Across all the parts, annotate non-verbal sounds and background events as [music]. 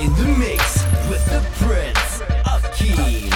in the mix with the Prince of Key.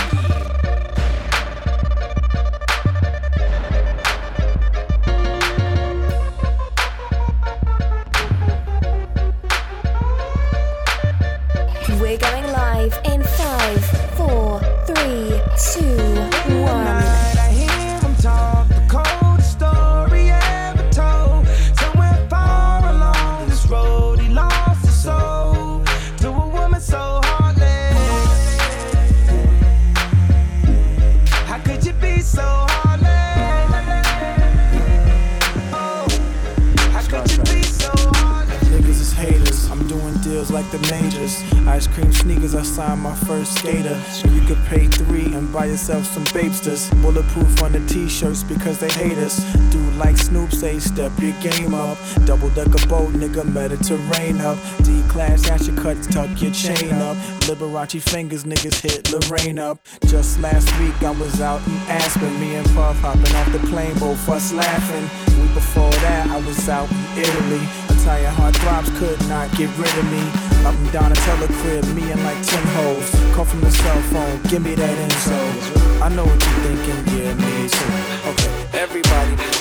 Because they hate us. Dude like Snoop say, step your game up. Double decker boat, nigga, Mediterranean up. D-class at your cuts, tuck your chain up. Liberace fingers, niggas hit Lorraine up. Just last week I was out in Aspen, me and Puff hopping off the plane, both us laughing. Week before that I was out in Italy. Entire heart throbs could not get rid of me. Up and down a crib, me and like 10 hoes. Call from the cell phone, give me that info. I know what you're thinking, yeah, me too. Okay, everybody.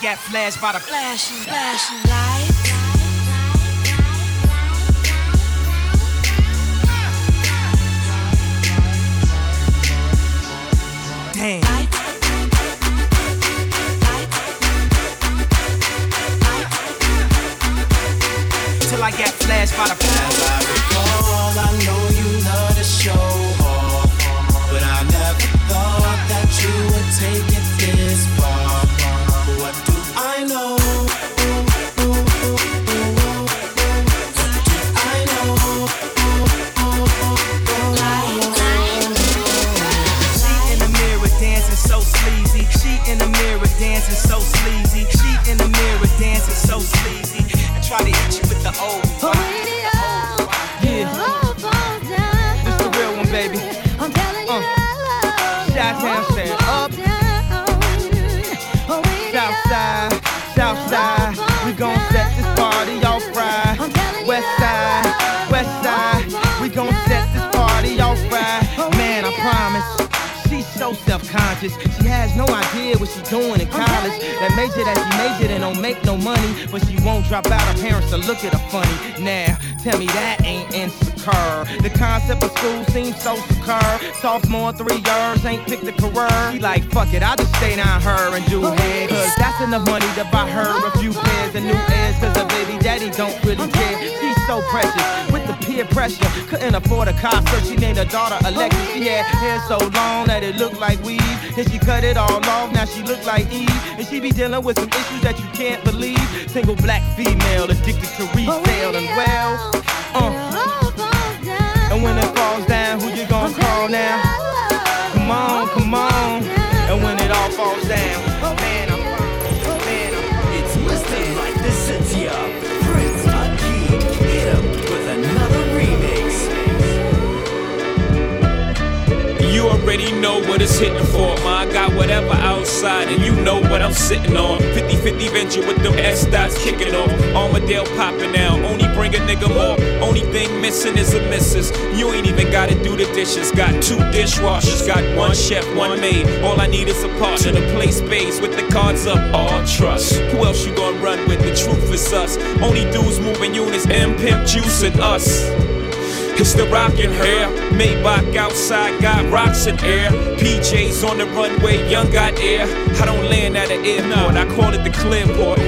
Flash by the flashing, flashing light. Self-conscious. She has no idea what she's doing in college. That major that she majored in don't make no money, but she won't drop out. Her parents will look at her funny. Now, tell me that ain't insecure. The concept of school seems so secure. Sophomore, three years, ain't picked a career. She like, fuck it, I'll just stay down her and do oh, head. Cause that's enough money to buy her a few pairs of new ears. Cause her baby daddy don't really care. She's so precious with the peer pressure. Couldn't afford a car, so she named her daughter Alexis. She had hair so long that it looked like weave. And she cut it all off, now she look like Eve. And she be dealing with some issues that you can't believe. Single black female addicted to resale and well. Uh. And when it falls down, who you gonna call now? You already know what it's hitting for, ma. I got whatever outside, and you know what I'm sitting on. 50 50 venture with them S dots kicking off. Armadale popping out, only bring a nigga more. Only thing missing is a missus. You ain't even gotta do the dishes. Got two dishwashers, got one chef, one maid. All I need is a partner to play space with the cards up. All trust. Who else you gonna run with? The truth is us. Only dudes moving units, M Pimp Juice and us. It's the rockin' hair. Maybach outside got rocks in air. PJs on the runway, young got air. I don't land at an airport, I call it the clearport.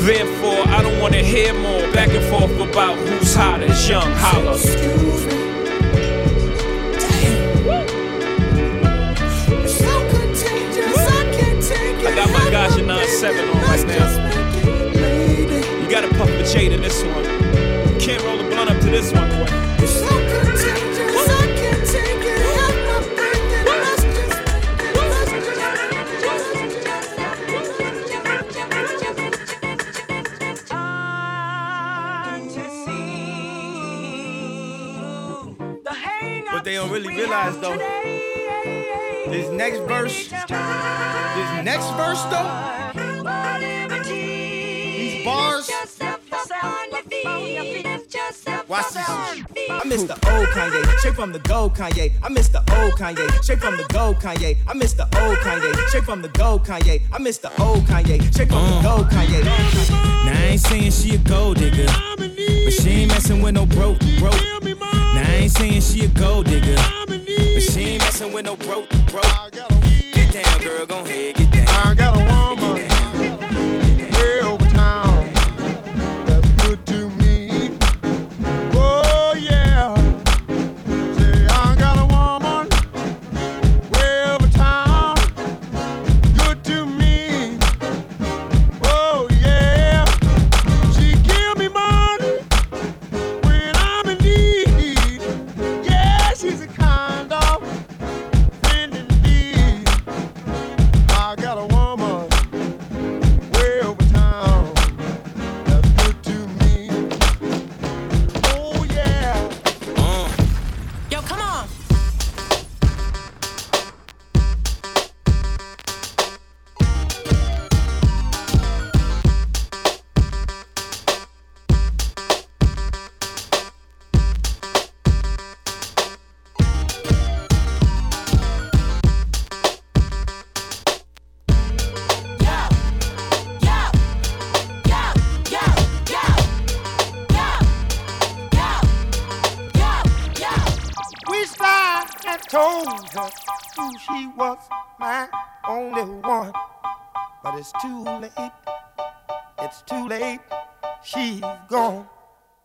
Therefore, I don't wanna hear more back and forth about who's hotter. It's young Hova. Excuse me. Damn. It's so contagious, I can't take it. I got my Gajanon 7 on right now. You gotta puff a shade in this one. Can't roll the blunt up to this one, boy. What they don't really realize though, this next verse, this next verse though, these bars. Watch this. I miss the old Kanye, straight from the gold Kanye. I miss the old Kanye, straight from the gold Kanye. I miss the old Kanye, straight from the gold Kanye. I miss the old Kanye, straight from the gold Kanye. Now I ain't saying she a gold digger, but she ain't messing with no broke, broke. Ain't saying she a gold digger, but she ain't messing with no broke, broke. Get down, girl, gon' ahead, get down. I got a woman gone.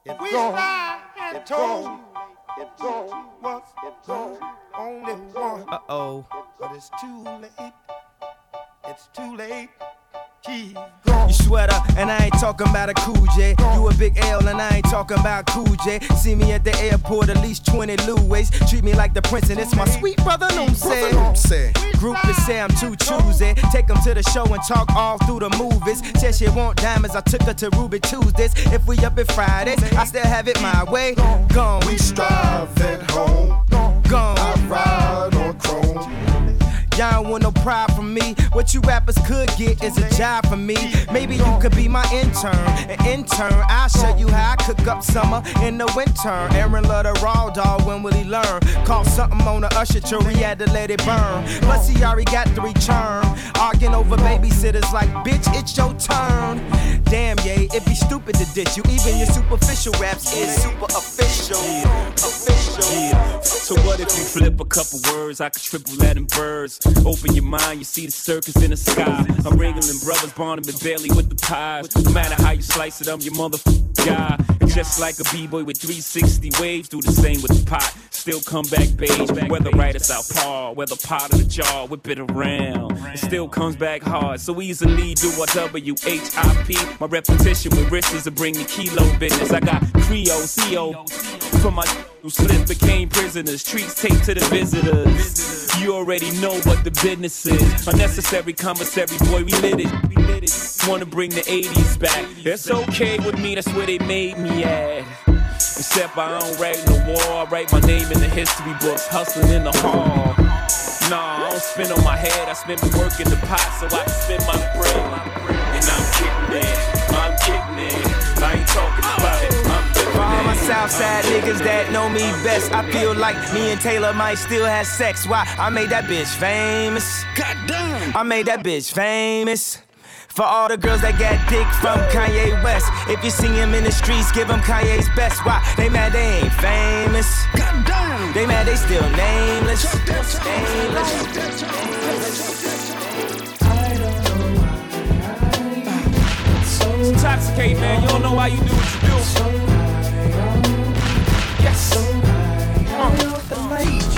It's we gone. and it's told gone. It's gone. She was the only one. Uh oh. But it's too late. It's too late. You sweater, and I ain't talking about a cool J. You a big L, and I ain't talking about cool J. See me at the airport, at least 20 Louis. Treat me like the prince, and it's my sweet brother, no say. Groupies say I'm too choosy. Take them to the show and talk all through the movies. Said she want diamonds, I took her to Ruby Tuesdays. If we up at Fridays, I still have it my way. Gone, We strive at home. gone. Y'all don't want no pride from me. What you rappers could get is a job for me. Maybe you could be my intern. An intern, I'll show you how I cook up summer in the winter. Aaron love the raw dog, when will he learn? Call something on the usher till he had to let it burn. Plus he already got three churn. Arguing over babysitters like, bitch, it's your turn. Damn, yeah, it'd be stupid to ditch you. Even your superficial raps is super official. Official. Yeah. So what if you flip a couple words? I could triple that in birds. Open your mind, you see the circus in the sky. I'm wrangling brothers, Barnum and Bailey with the pies. No matter how you slice it, I'm your motherfucking guy. Just like a b-boy with 360 waves, do the same with the pot. Still come back beige. Whether right or south par, whether pot or the jar, whip it around. It still comes back hard. So easily do a. My repetition with wrists to bring the kilo business. I got Creole, CO for my who slipped became prisoners. Treats taped to the visitors. You already know what the business is. Unnecessary commissary, boy, we lit it. We lit it. Wanna bring the 80s back. It's okay with me, that's where they made me at. Except I don't write no war. I write my name in the history books, hustling in the hall. Nah, I don't spin on my head, I spend my work in the pot so I can spend my bread. And I'm getting it, I'm getting it. I ain't talking about it, I'm For all my. Southside niggas that know me best, I feel like me and Taylor might still have sex. Why? I made that bitch famous. Goddamn. I made that bitch famous. For all the girls that got dick from Kanye West. If you see him in the streets, give him Kanye's best. Why? They mad they ain't famous. They mad they still nameless. Intoxicate, man. You don't know why you do what you do. Yes. DJ Prince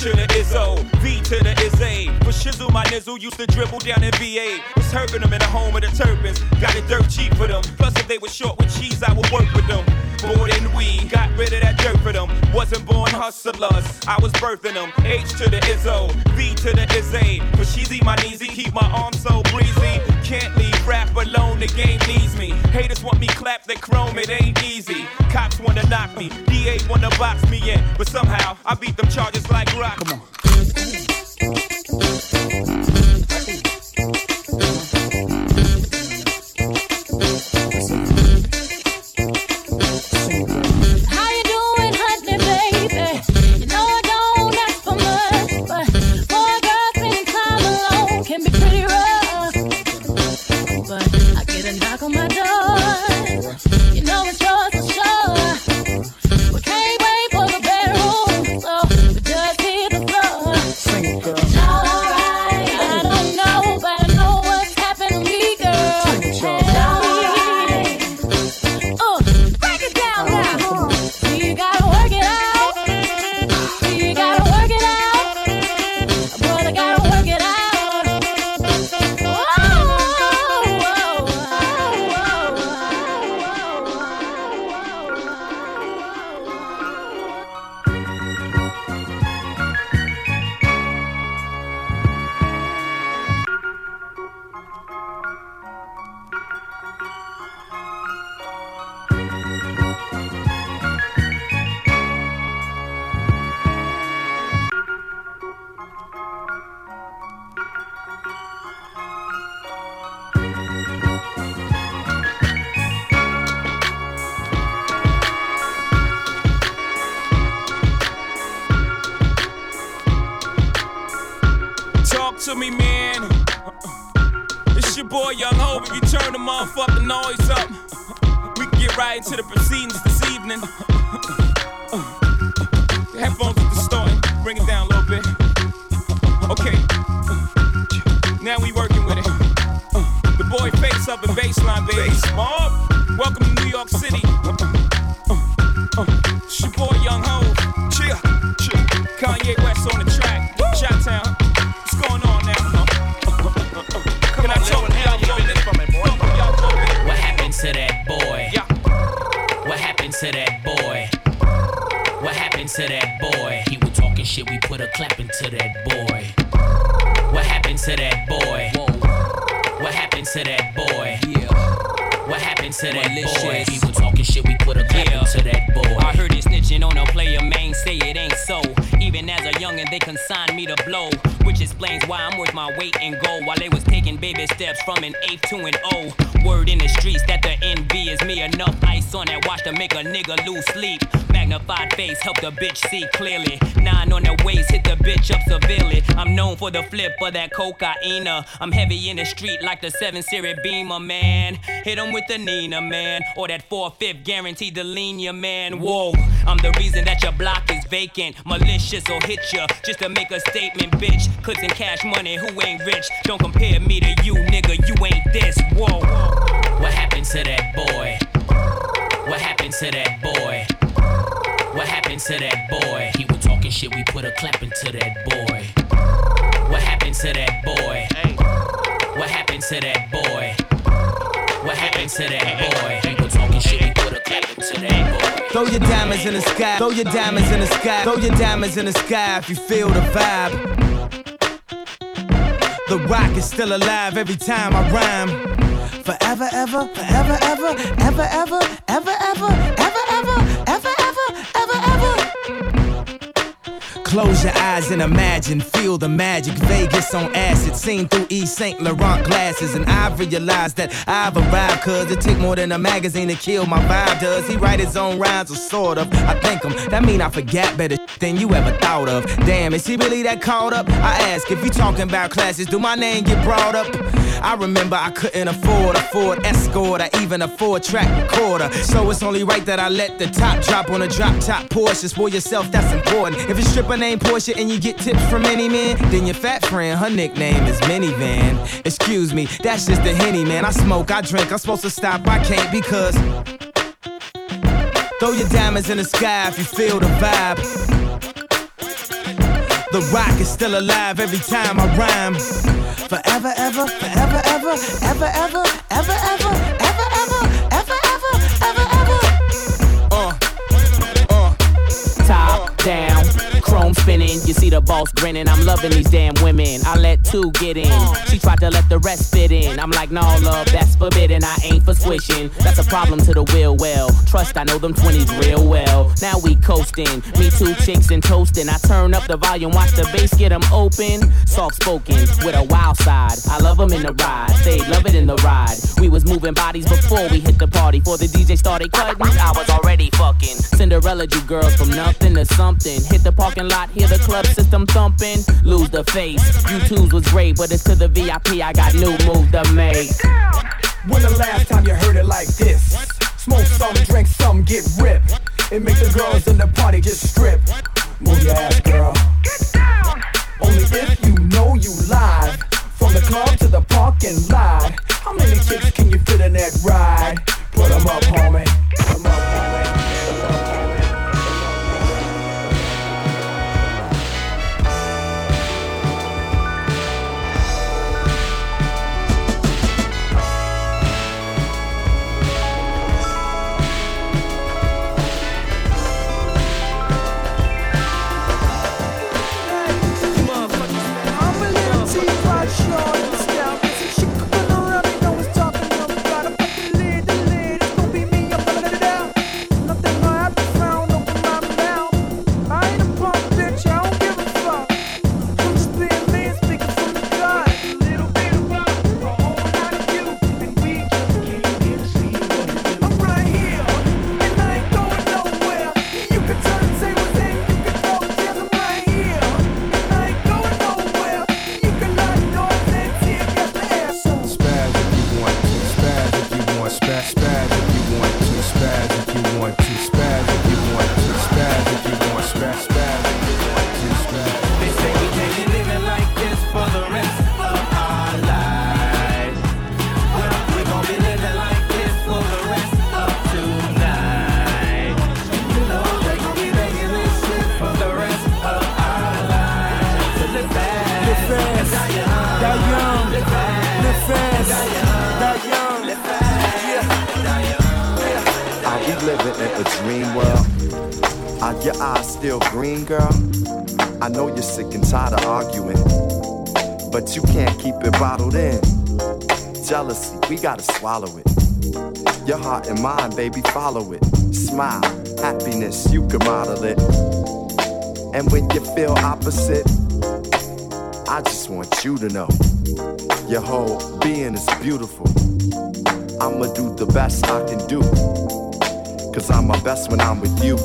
to the Izzo, V to the Izzy. For shizzle, my nizzle used to dribble down in VA. Was hurting them in the home of the turbans. Got it dirt cheap for them. Plus, if they were short with cheese, I would work with them. More than we got rid of that dirt for them. Wasn't born hustlers, I was birthing them. H to the Izzo, V to the Izzy. For sheezy, my kneesy, keep my arms so breezy. Can't leave rap alone, the game needs me. Haters want me clap, they chrome, it ain't easy. Cops wanna knock me, DA wanna box me in. But somehow, I beat them charges like rock. Come on. For the flip of that cocaine. I'm heavy in the street like the 7 Series Beamer, man. Hit 'em with the Nina, man. Or that 4-5 guaranteed to lean ya, man. Whoa, I'm the reason that your block is vacant. Malicious or hit ya just to make a statement, bitch. Clips and cash money, who ain't rich? Don't compare me to you, nigga. You ain't this. Whoa. What happened to that boy? What happened to that boy? What happened to that boy? He was talking shit, we put a clap into that boy. Happened to that boy? What happened to that boy? What happened to that boy? Was talking shit, we put a clap into that boy. Throw your diamonds in the sky. Throw your diamonds in the sky. Throw your diamonds in the sky if you feel the vibe. The rock is still alive every time I rhyme. Forever, ever, forever, ever, ever, ever, ever, ever, Close your eyes and imagine, feel the magic. Vegas on acid, seen through Yves St. Laurent glasses. And I realized that I've arrived, cause it take more than a magazine to kill my vibe. Does he write his own rhymes or sort of? I thank him, that mean I forgot better than you ever thought of. Damn, is he really that caught up? I ask if you talking about classes, do my name get brought up? I remember I couldn't afford a Ford Escort or even a four track recorder. So it's only right that I let the top drop on a drop top Porsche. For yourself, that's important. If it's stripper named Portia and you get tips from any man, then your fat friend, her nickname is Minivan. Excuse me, that's just a henny, man. I smoke, I drink, I'm supposed to stop, I can't because. Throw your diamonds in the sky if you feel the vibe. The rock is still alive every time I rhyme. Forever, ever, forever, ever, ever, ever, ever, ever. Spinning. You see the boss grinning. I'm loving these damn women. I let two get in. She tried to let the rest fit in. I'm like, no, love, that's forbidden. I ain't for squishing. That's a problem to the will. Well, trust I know them 20s real well. Now we coasting. Me two chicks and toasting. I turn up the volume, watch the bass get them open. Soft spoken with a wild side. I love them in the ride. They love it in the ride. We was moving bodies before we hit the party. Before the DJ started cutting, I was already fucking. Cinderella, you girls from nothing to something. Hit the parking lot, hear the club system thumping. Lose the face. You twos was great, but it's to the VIP. I got new move to make. When the last time you heard it like this? Smoke some, drink some, get ripped. It makes the girls in the party just strip. Move your ass, girl. Only if you know you live. From the club to the parking lot. How many chicks can you fit in that ride? Put 'em up, homie. Put 'em up, we gotta swallow it. Your heart and mind, baby, follow it. Smile, happiness, you can model it. And when you feel opposite, I just want you to know your whole being is beautiful. I'ma do the best I can do. Cause I'm my best when I'm with you.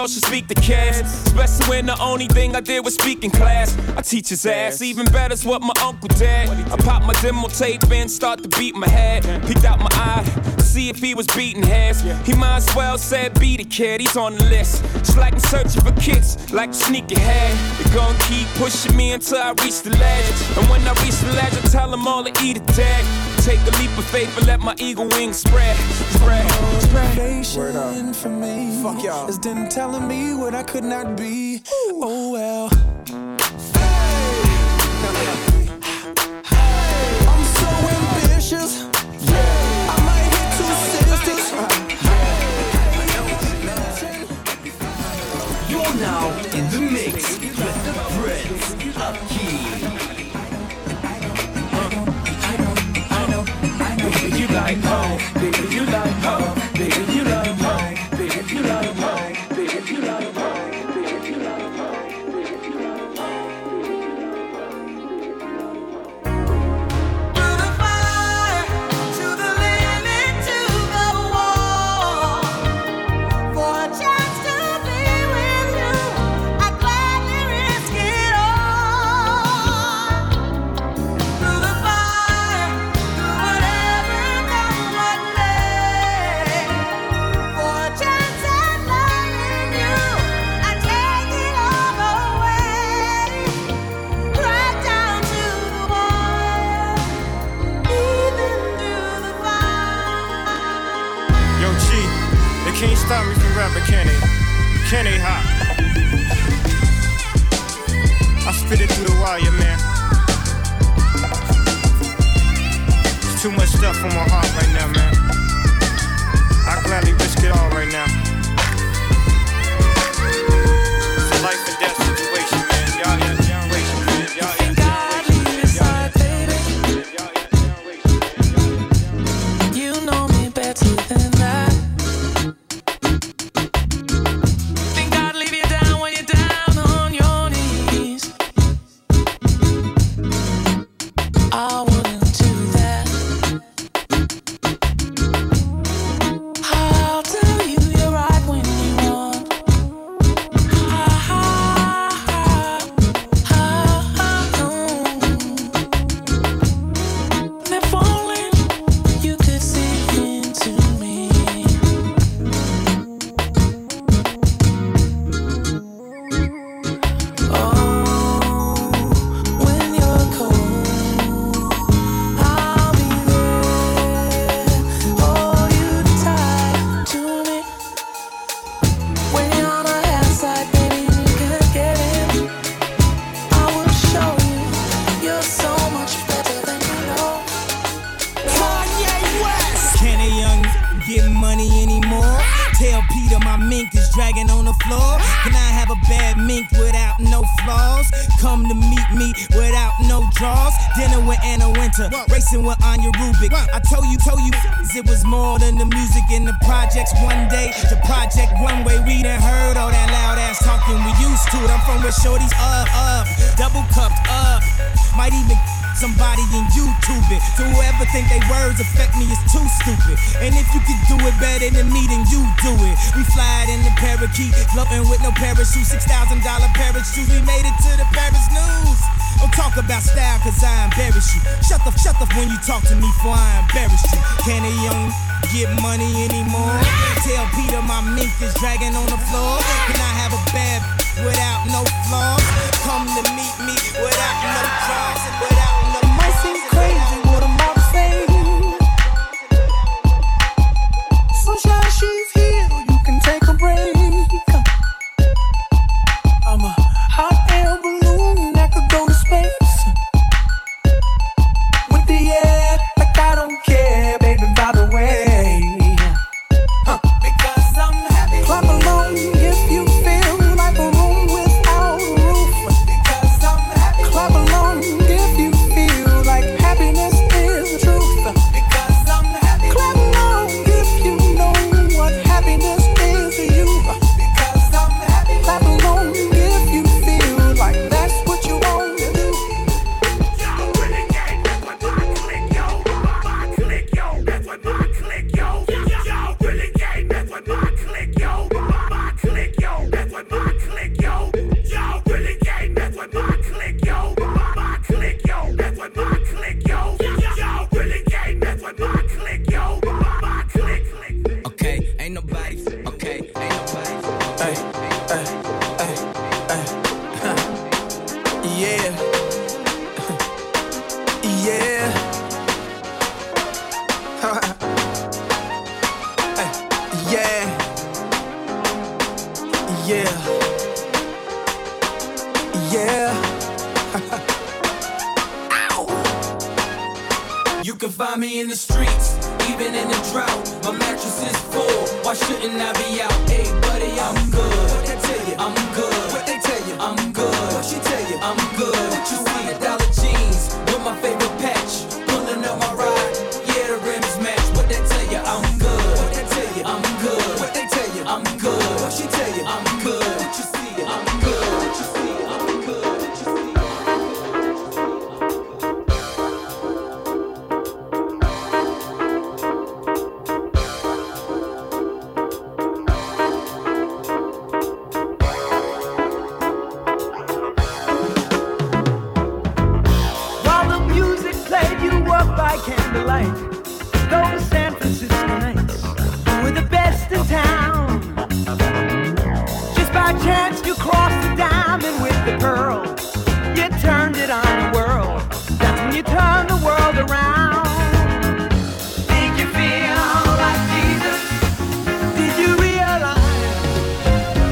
Adults should speak to kids. Especially when the only thing I did was speak in class. I teach his ass, even better's what my uncle did. I pop my demo tape in, start to beat my head. Peeked out my eye, see if he was beating heads. He might as well said be the kid, he's on the list. It's like I'm searching for kids, like sneaking ahead. They gon' keep pushing me until I reach the ledge. And when I reach the ledge, I tell them all to eat a dead. Take a leap of faith and let my eagle wings spread. Spread. spread. for me. Fuck y'all. It's them telling me what I could not be. Oh well. I'm so ambitious. I might hit two sisters. You're now in the mix with the Prince of Key. Baby, you like home. We fly in the parakeet, floating with no parachute, six thousand dollar parachute. We made it to the Paris news. Don't talk about style, cause I embarrass you. Shut the shut up when you talk to me, for I embarrass you. Can a young get money anymore? Tell PETA my mink is dragging on the floor. Can I have a bad without no flaws? Come to meet me without no draws crossed the diamond with the pearl. You turned it on the world. That's when you turned the world around. Did you feel like Jesus? Did you realize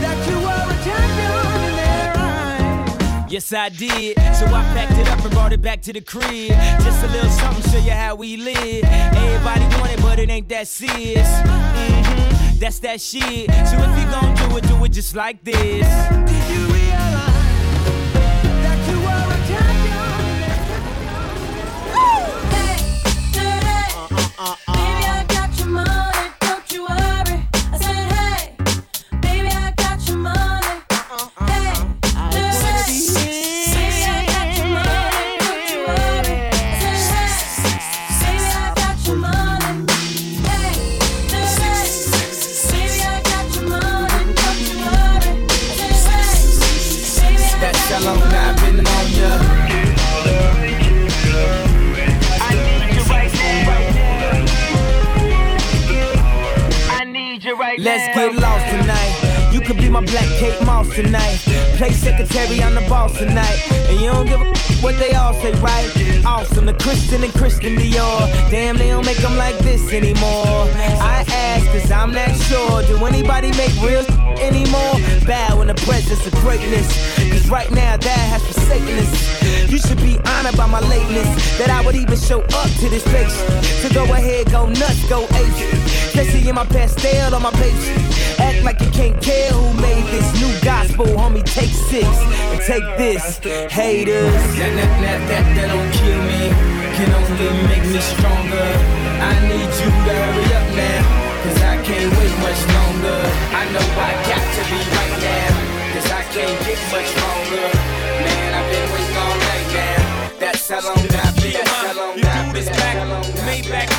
that you were a champion in their eyes? Yes, I did. So I packed it up and brought it back to the crib. Just a little something, show you how we live. Everybody want it, but it ain't that serious. hmm That's that shit. So if you gon' do it, do it just like this. You they right? Awesome, the Christian and Christian Dior. Damn, they don't make them like this anymore. I ask, cause I'm not sure. Do anybody make real [laughs] anymore? Bow in the presence of greatness. Cause right now, that has forsaken us. You should be honored by my lateness. That I would even show up to this place. So go ahead, go nuts, go ape. Jesse in my pastel on my page. Act like you can't tell who made this new gospel, homie. Take six and take this, haters. That, that, that, that, that don't kill me, can only make me stronger. I need you to hurry up now, cause I can't wait much longer. I know I got to be right now, cause I can't get much longer. Man, I've been waiting all night now. That's how long I've been, that's how long I've been, that's how long I've been. Maybach back.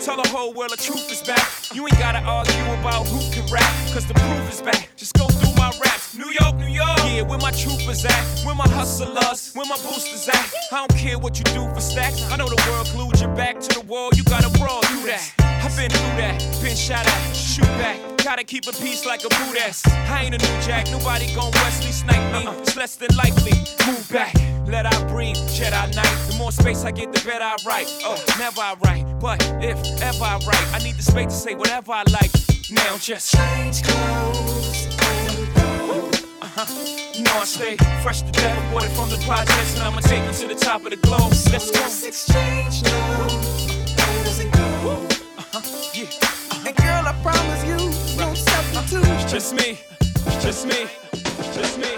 Tell the whole world the truth is back. You ain't gotta argue about who can rap, cause the proof is back. Just go through my raps. New York, New York. Yeah, where my troopers at? Where my hustlers? Where my boosters at? I don't care what you do for stacks. I know the world glued your back to the wall. You gotta brawl through that. I've been through that, been shot at, shoot back. Gotta keep a peace like a boot ass. I ain't a new jack, nobody gon' Wesley snipe me. It's less than likely. Move back, let I breathe, Jedi Knight. The more space I get, the better I write. Oh, never I write, but if ever I write, I need the space to say whatever I like. Now just change clothes. Uh-huh. You know I stay fresh to death, aborted from the projects, and I'ma take you to the top of the globe. Let's go. Let's exchange now. Yeah. And girl, I promise you, no substitute. It's just me. It's just me. It's just me.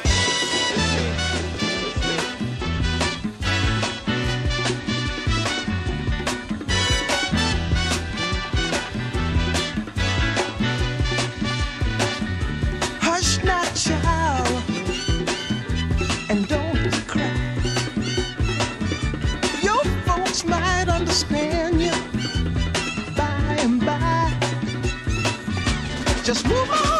Hush child, and don't cry. Your folks might understand Just move on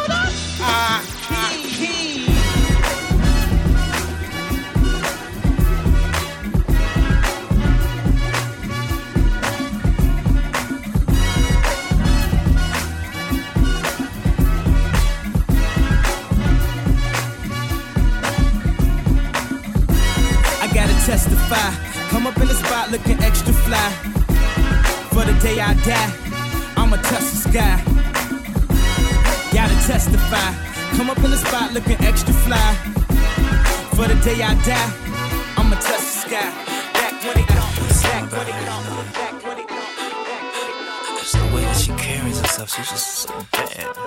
Looking extra fly. For the day I die, I'ma touch the sky. Back when it comes, back when it comes, back when it comes. There's no way that she carries herself, she's just so bad.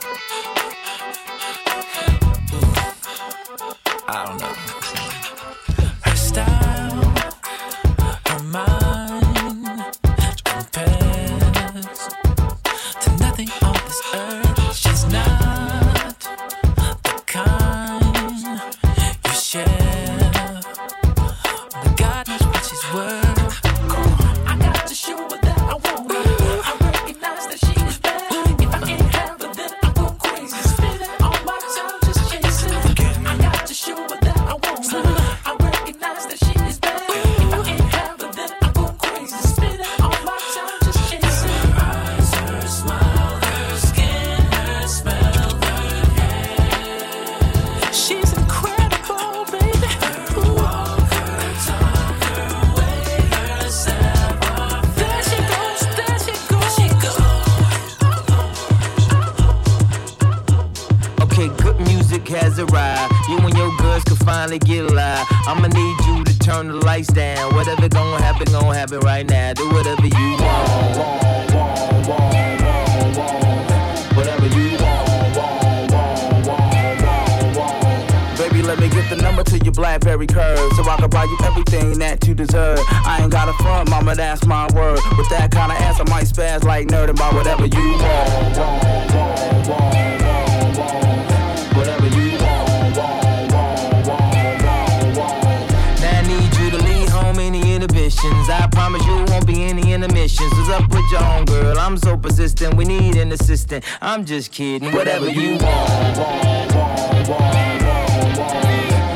word. With that kind of ass, I might spaz like nerd about whatever you want. want, want, want, want, want. Whatever you want, want, want, want, want, want. Now I need you to leave home any inhibitions. I promise you won't be any intermissions. What's up with your own girl? I'm so persistent. We need an assistant. I'm just kidding. Whatever you want, want, want, want, want, want.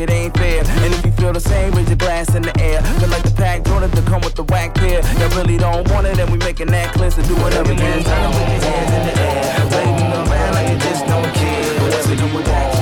it ain't fair. And if you feel the same, raise your glass in the air. Feel like the pack don't to come with the whack pair. Y'all really don't want it, and we making that clear. So do whatever you want. Turn with your hands in the air. Waving around like you just don't care. Whatever you want.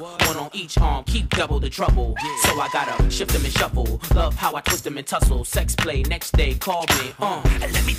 one on each arm, keep double the trouble. So I gotta shift them and shuffle. Love how I twist them and tussle. Sex play next day, call me. Uh, and let me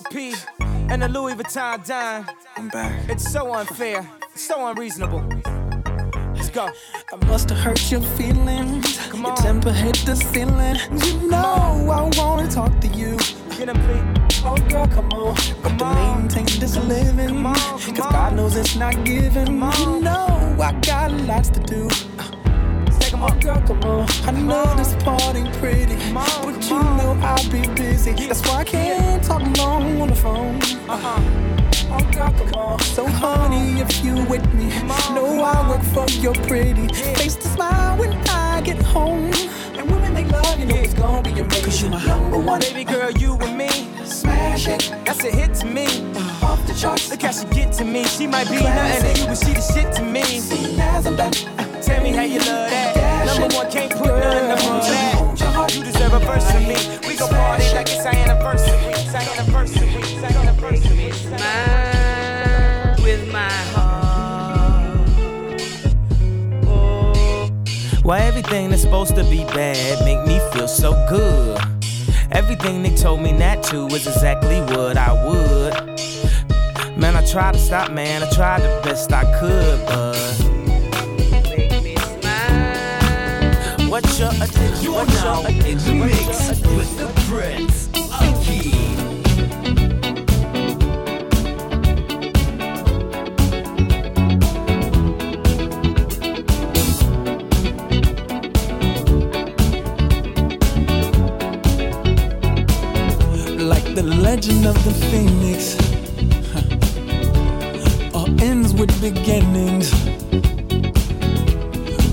Skateboard P and the Louis Vuitton Don. I'm back. It's so unfair, so unreasonable. Let's go. I must have hurt your feelings. Come Your temper hit the ceiling. You know I wanna talk to you. Get him, P. Oh girl, come on. Got to maintain this living. Come Cause God knows it's not given. You know I got lots to do. Oh girl, come on. I know this part ain't pretty. But you know I'll be busy. That's why I can't talk long on the phone. Uh-huh. Oh girl, come on. So honey, if you with me, know I work for your pretty face to smile when I get home. And women they love you know it's gonna be amazing. Cause you my number one. Baby girl, you and me. Smash it. That's a hit to me. Off the charts. Look how she get to me. She might be nothing to you, but she the shit to me. As I'm done. Tell me how you love that. Number one can't put nothing above that. You deserve a verse from me. We gon' party like it's our anniversary. It's our anniversary. It's our anniversary. It's our anniversary. with my heart. Oh. Why everything that's supposed to be bad make me feel so good? Everything they told me not to is exactly what I would. Man, I tried to stop, man. I tried the best I could, but. Your addiction? You're What's now your in the addiction? mix with the Prince of Key. like the legend of the phoenix huh. all ends with beginnings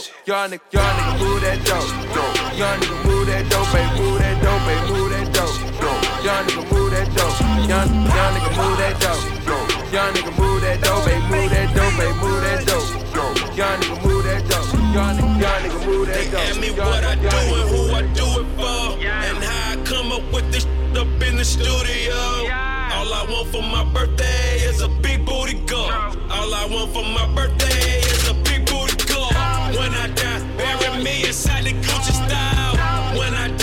dope. Young nigga, young nigga, move that dope. Young nigga, move that dope, baby, move that dope, baby, move that dope. Young nigga, move that dope. Young, young nigga, move that dope. Young nigga, move that dope, baby, move that dope, baby, move that dope. Young nigga, move that dope. Young nigga, young nigga, move that dope. They ask me what I do and who I do it for, and how I come up with this up in the studio. All I want for my birthday is a big booty girl. All I want for my birthday is when I die, bury me inside the Gucci style. When I die,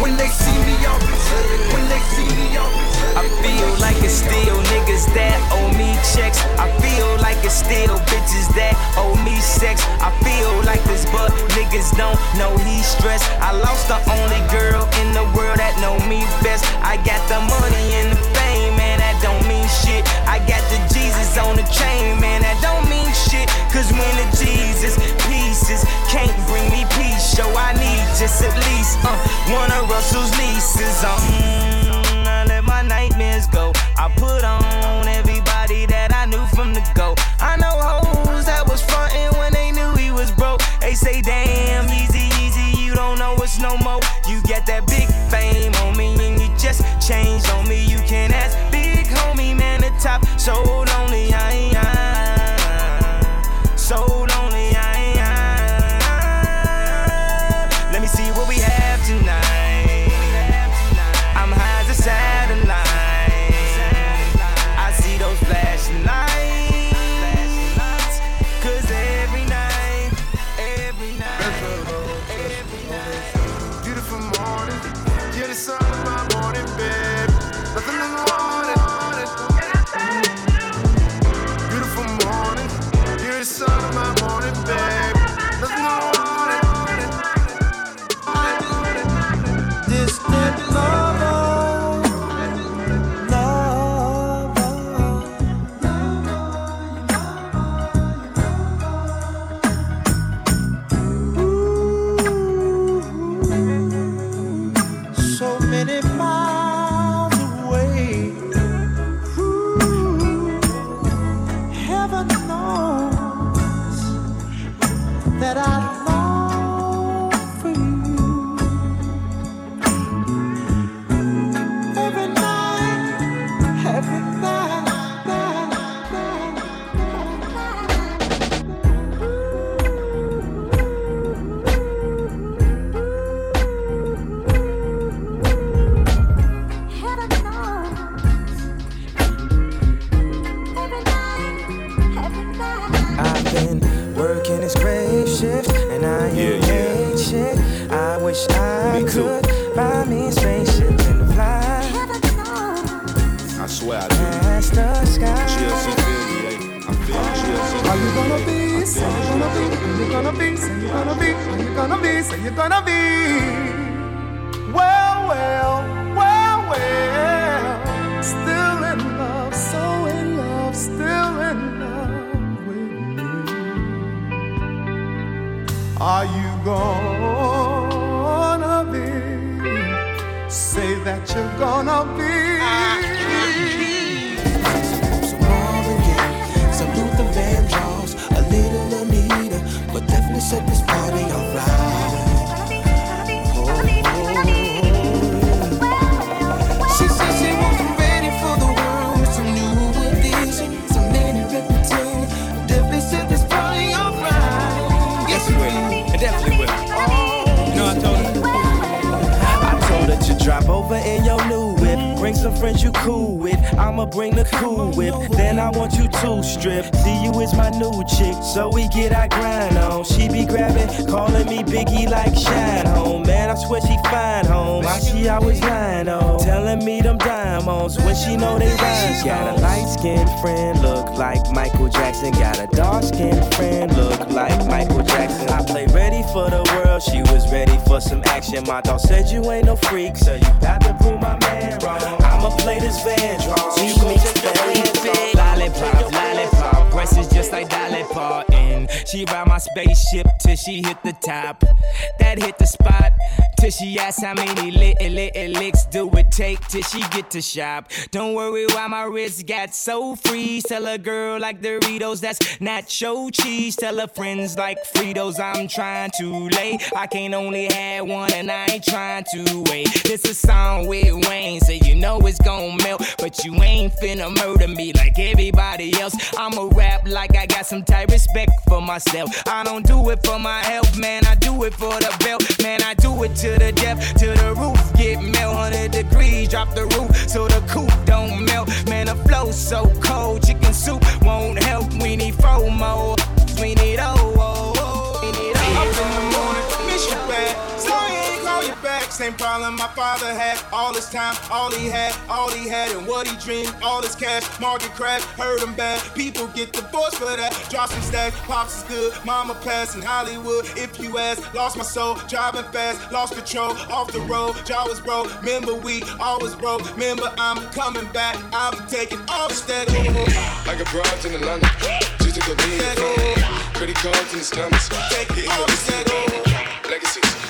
When they see me, I'll be chilling. When they see me, I'll be chilling. I feel like it's still niggas that owe me checks. I feel like it's still bitches that owe me sex. I feel like this, but niggas don't know he stressed. I lost the only girl in the world that know me best. I got the money and the fame, man, that don't mean shit. I got the Jesus on the chain, man, that don't mean shit. Cause when the Jesus, peace. Jesus can't bring me peace. Show I need just at least uh, one of Russell's nieces. Um, I let my nightmares go. I put on every top. That hit the spot till she how many little, little licks do it take till she get to shop. Don't worry why my wrist got so free. Tell a girl like Doritos, that's nacho cheese. Tell her friends like Fritos, I'm trying to lay. I can't only have one and I ain't trying to wait. This a song with Wayne, so you know it's gon' melt. But you ain't finna murder me like everybody else. I'ma rap like I got some tight respect for myself. I don't do it for my health, man. I do it for the belt, man. I do it to the depth, to the roof. Get melt 100 degrees, drop the roof so the coop don't melt. Man, the flow so cold, chicken soup won't help. We need FOMO, we need oh, Same problem my father had. All his time, all he had, all he had, and what he dreamed. All his cash, market crash, hurt him bad. People get divorced for that. Drop some stacks, pops is good. Mama passed in Hollywood. If you ask, lost my soul, driving fast, lost control, off the road. Jaw was broke. Remember we always broke. Remember I'm coming back. I'm taking off stack. I got broads in Atlanta, just to go be. Credit cards in the hitting the receipt. Legacies,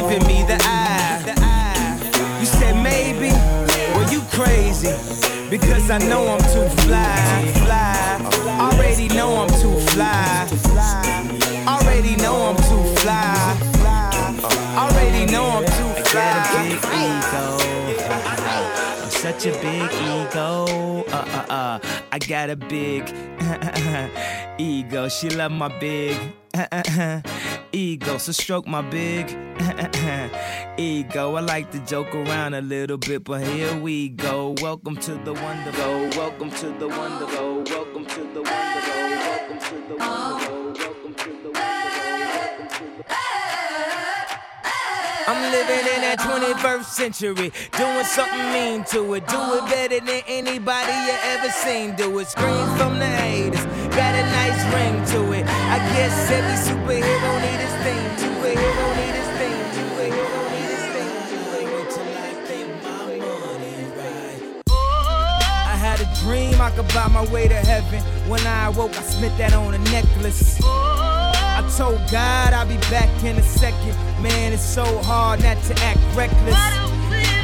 Giving me the eye? You said maybe, well you crazy. Because I know I'm too fly. Fly. Already know I'm too fly. Already know I'm too fly. Already know I'm too fly. I'm such a big ego. Uh uh uh. I got a big [laughs] ego. She love my big Uh, uh, uh. ego. So stroke my big ego. I like to joke around a little bit, but here we go. Welcome to the wonder. Go. Welcome to the wonder. Go. Welcome to the wonder. Go. Welcome to the wonder. Go. Welcome to the I'm living in that 21st century, doing something mean to it. Do it better than anybody you ever seen. Do it. Screams from the haters, got a nice ring to it. I guess every superhero need his theme. Superhero need his theme. Superhero need his theme. Wait till I get my money right. I had a dream I could buy my way to heaven. When I awoke, I spent that on a necklace. I told God I'll be back in a second. Man, it's so hard not to act reckless.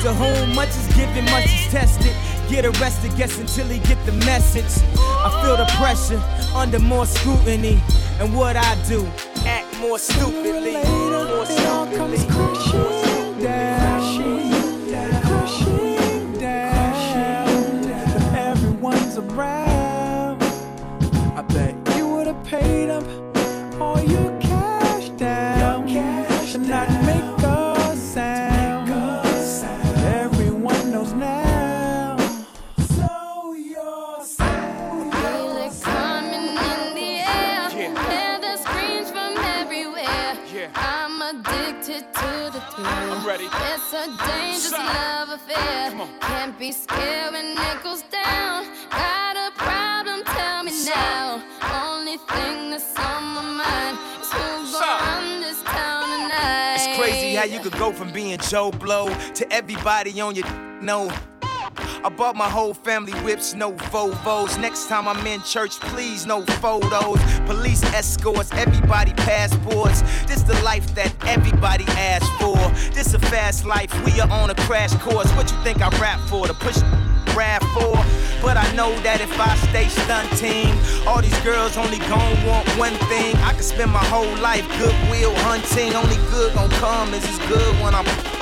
To whom much is given, much is tested. Get arrested, guess until he get the message. I feel the pressure under more scrutiny. And what I do, act more stupidly. More stupidly. To everybody on your no. I bought my whole family whips, no Volvos. Next time I'm in church, please no photos. Police escorts, everybody passports. This the life that everybody asks for. This a fast life, we are on a crash course. What you think I rap for? To push rap for? But I know that if I stay stunting, all these girls only gon' want one thing. I could spend my whole life goodwill hunting. Only good gon' come is as good when I'm.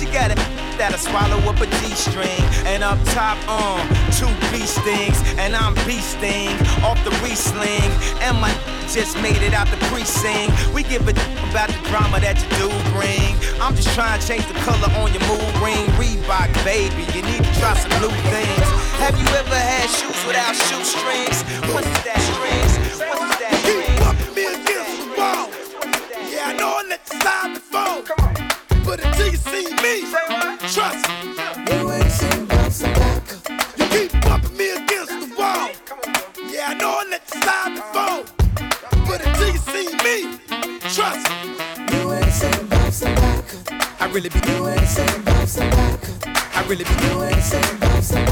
She got it that'll swallow up a G-string. And up top, um, two B stings. And I'm beasting off the re-sling. And my just made it out the precinct. We give a about the drama that you do bring. I'm just trying to change the color on your mood ring. Reebok, baby, you need to try some new things. Have you ever had shoes without shoestrings? What's that strings? What's that Keep bumping me against the wall. Yeah, I know I let you slide before. But until you see me, trust me. You ain't seen You keep bumping me against the wall. Yeah, I know I let you slide before. But until you see me, trust me. You ain't seen I really be You ain't seen I really be You ain't seen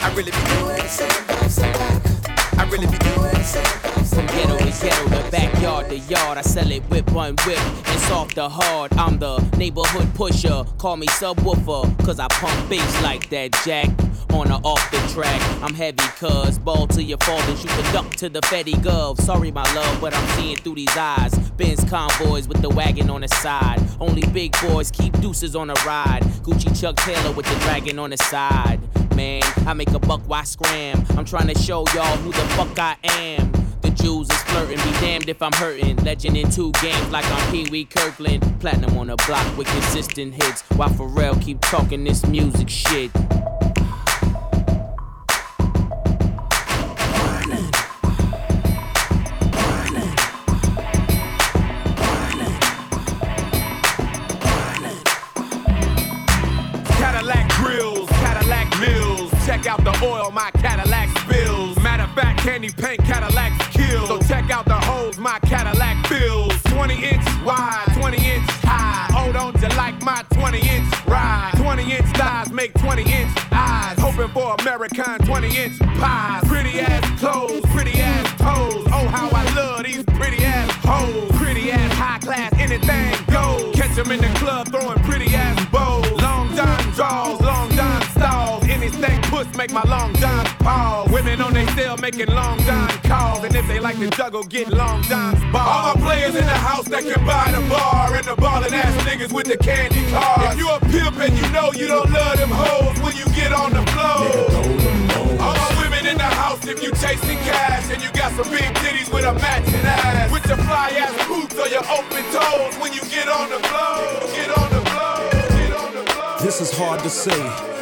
I really be You ain't seen I really be From ghetto to ghetto, the backyard to yard. I sell it whip on whip It's soft to hard. I'm the neighborhood pusher. Call me subwoofer, cause I pump bass like that, Jack. On or off the track, I'm heavy, cuz ball to your father, shoot can duck to the Fetty Gov. Sorry, my love, but I'm seeing through these eyes. Benz convoys with the wagon on the side. Only big boys keep deuces on the ride. Gucci Chuck Taylor with the dragon on the side. Man, I make a buck, why scram? I'm trying to show y'all who the fuck I am. The Jews is flirting, be damned if I'm hurting. Legend in two games like I'm Pee Wee Kirkland. Platinum on the block with consistent hits. While Pharrell keep talking this music shit. 20 inch ride. 20 inch thighs make 20 inch eyes. Hoping for American 20 inch pies. Pretty ass clothes, pretty ass toes. Oh, how I love these pretty ass hoes. Pretty ass high class, anything goes. Catch them in the puss make my long John pause. Women on they cell making long John calls. And if they like to juggle, get long John's balls. All my players in the house that can buy the bar. And the ballin' ass niggas with the candy cars. If you a pimp and you know you don't love them hoes when you get on the floor. All my women in the house if you chasing cash and you got some big titties with a matching ass. With your fly ass boots or your open toes when you get on the floor. Get on the floor. Get on the floor. This is hard to say.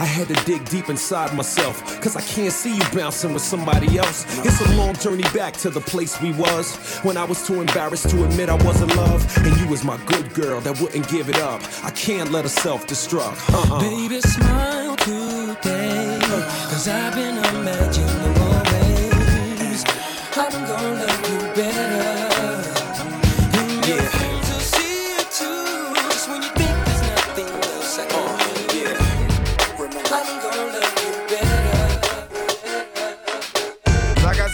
I had to dig deep inside myself, cause I can't see you bouncing with somebody else. It's a long journey back to the place we was when I was too embarrassed to admit I was in love. And you was my good girl that wouldn't give it up. I can't let her self destruct. Uh-uh. Baby, smile today. Cause I've been imagining ways. I'm gonna love you better.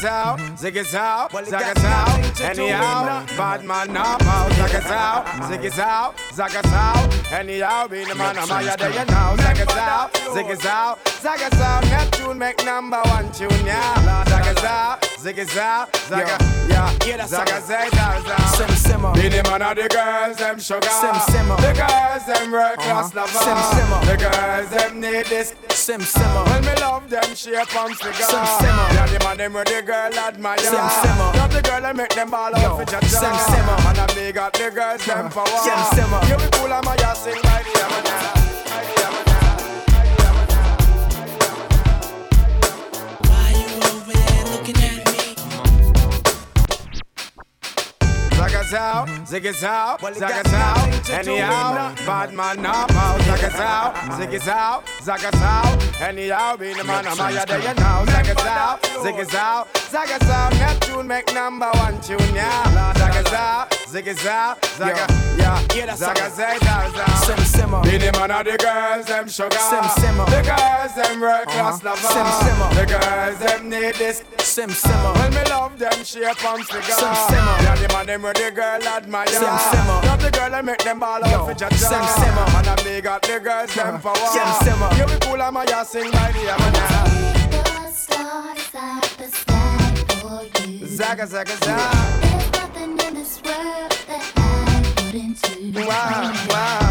Zagazao, zigazao, zagazao, anyhow, bad man now, out, zagazao, zigazao, zagazao, anyhow, be the man, I'm higher than you now, zagazao, zigazao, zagazao, Neptune make number one tune, yeah, zagazao, zigazao, zaga, yeah, zagazao, zagazao, Sim simmer. be the man of the girls, them sugar, Sim simmer. the girls, them work class Uh-huh. lover, Sim simmer. the girls, them need this, Sim simmer. when me love them shape and figure, Sim simmer. yeah, the man them with the girl admire, Sim simmer. Love the girl that make them ball Yo, out for jaja. sim simmer. And I big up the girls them power. Sim simmer. You be cool, I'm a ya Zagazao, zigazao, zagazao, anyhow, bad man now, out, zagazao, zigazao, zagazao, anyhow, be the man, I'm higher than you now, zagazao, zigazao, zagazao, Neptune make number one tune, yeah, zagazao, zigazao, zaga, yeah, zagazao, zagazao, Sim simmer. be the man of the girls, them sugar, Sim simmer. the girls, them work class Uh-huh. lover, Sim simmer. the girls, them need this, Sim simmer. when me love them shape and figure Sim simmer. Yeah, the man them with the girl admire Sim simmer. Love the girl that make them ball out for jaja sim simmer. And I big up the girls them power Sim simmer. You be cool I'm a ya sing by the Yamana Zaga zaga zaga Wow, wow.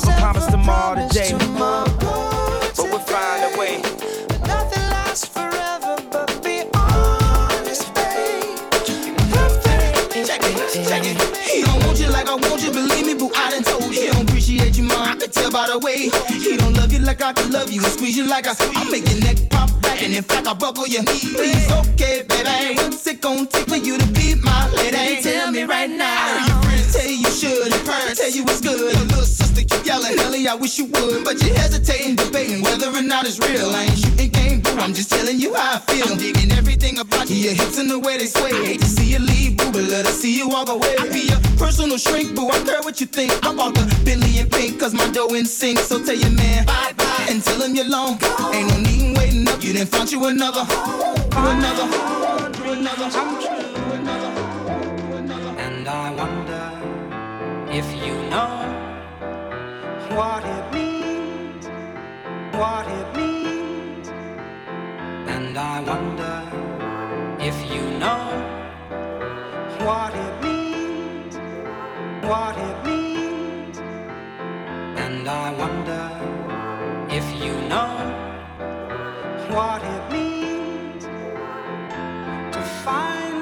Say, nothing's ever promised tomorrow to today. But we'll find a way. Nothing lasts forever, but be honest, babe. Check it, check it. He don't want you like I want you, believe me, boo. I done told you. He don't appreciate you, ma. I can tell by the way. He don't love you like I can love you and squeeze you like I squeeze. I make your neck pop back and in fact I buckle your knee. Please, okay, baby. What's it gonna take for you to be my lady? Tell me right now. I heard your friends tell you you should, and parents tell you it's good. Your little sister keep yelling, Ellie, I wish you would, but you're hesitating, debating whether or not it's real. I ain't shooting game, boo. I'm just telling you how I feel. I'm digging everything about you, your hips and the way they sway. Hate to see you leave, boo, but let us see you walk away. I be your personal shrink, boo. I care what you think. I bought the Bentley in pink, cause my dough in sync. So tell your man bye bye and tell him you're long. Ain't no need waiting up. You done found you another, you another, you another. And I wonder if you know what it means, what it means. And I wonder if you know what it means, what it means. And I wonder if you know what it means to find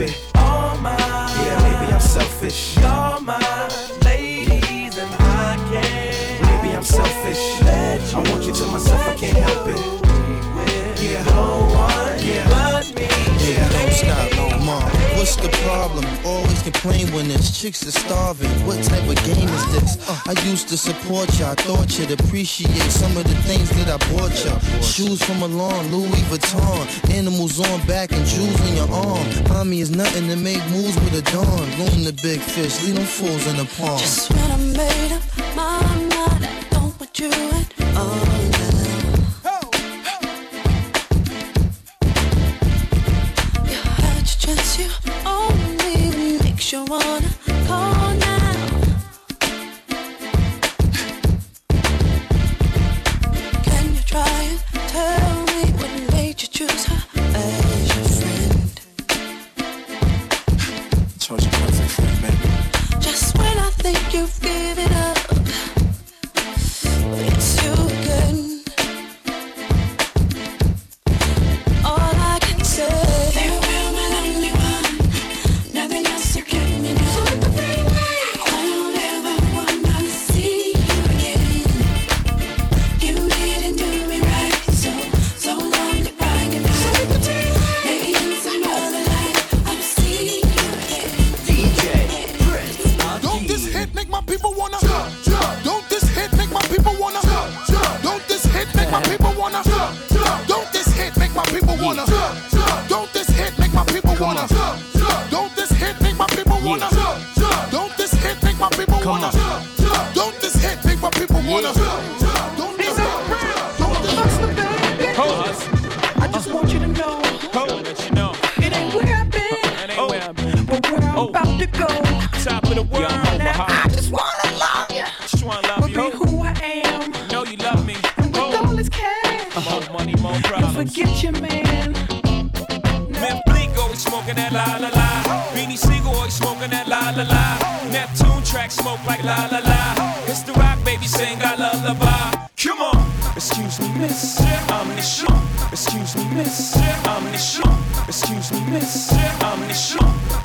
it. complain when there's chicks that starving? What type of game is this? I used to support y'all, thought you'd appreciate some of the things that I bought y'all. Shoes from Milan, Louis Vuitton, animals on back and jewels on your arm. Mommy is nothing to make moves with a Don. Room the big fish, leave them fools in the pond. Just when I made up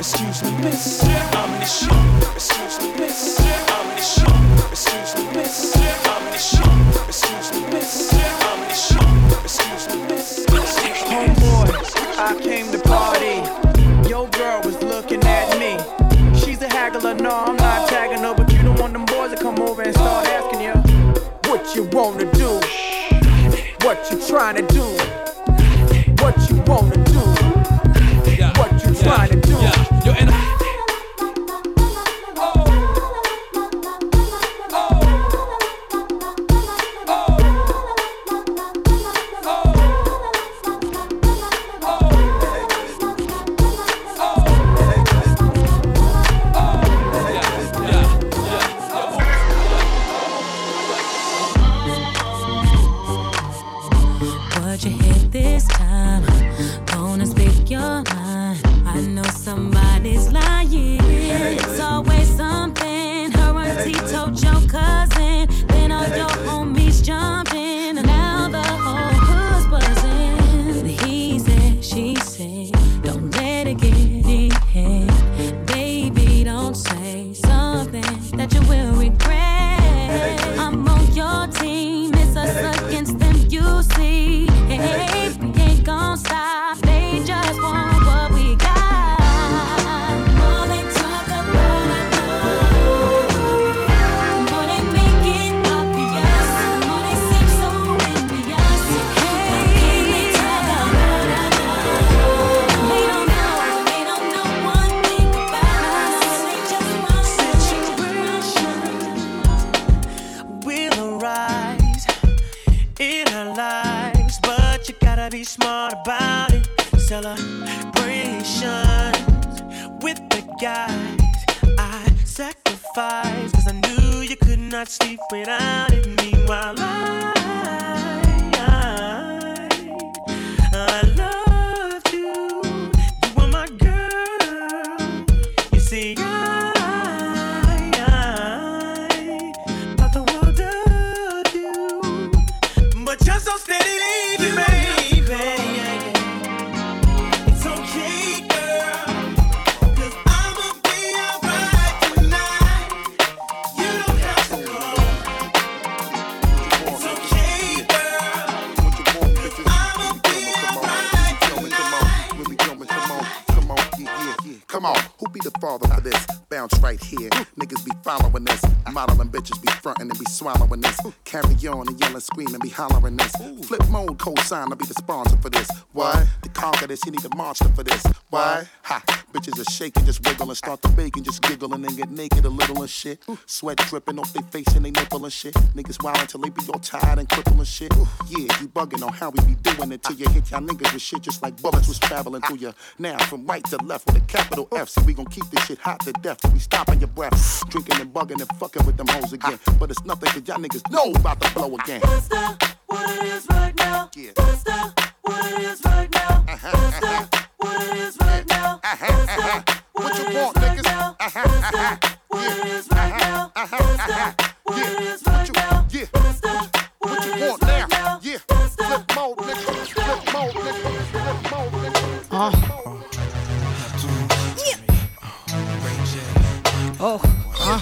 Excuse me, miss. Yeah. I'm in the shop. Excuse me, bitch. Yeah. I'm in the shop. Excuse me, bitch. Right here. Niggas be following this. Modeling bitches be frontin' and be swallowing this. Carry on and yelling, screaming, be hollering this. Flip mode, co-sign, I'll be the sponsor for this. Why? Conquer this, He need a monster for this. Why? Ha! Bitches are shaking, just wiggling, start to bacon, just giggling and get naked a little and shit. Sweat dripping off their face and they nipple and shit. Niggas wild until they be all tired and crippled and shit. Yeah, you bugging on how we be doing it till you hit y'all niggas with shit just like bullets was traveling through you. Now from right to left with a capital F, so we gon' keep this shit hot to death till we stopping your breath. Drinking and bugging and fucking with them hoes again. But it's nothing cause y'all niggas know about to blow again. The what it is right now. That's the what it is right now. That's the what it is right now. Uh-huh, That's the uh-huh. What you want, niggas? Uh-huh, what it is right now. That's the what it is right now. Yeah. That's the What you want now? Yeah. Flip mode, nigga. Flip mode, nigga. Ah. Flip mode, nigga. Oh, uh.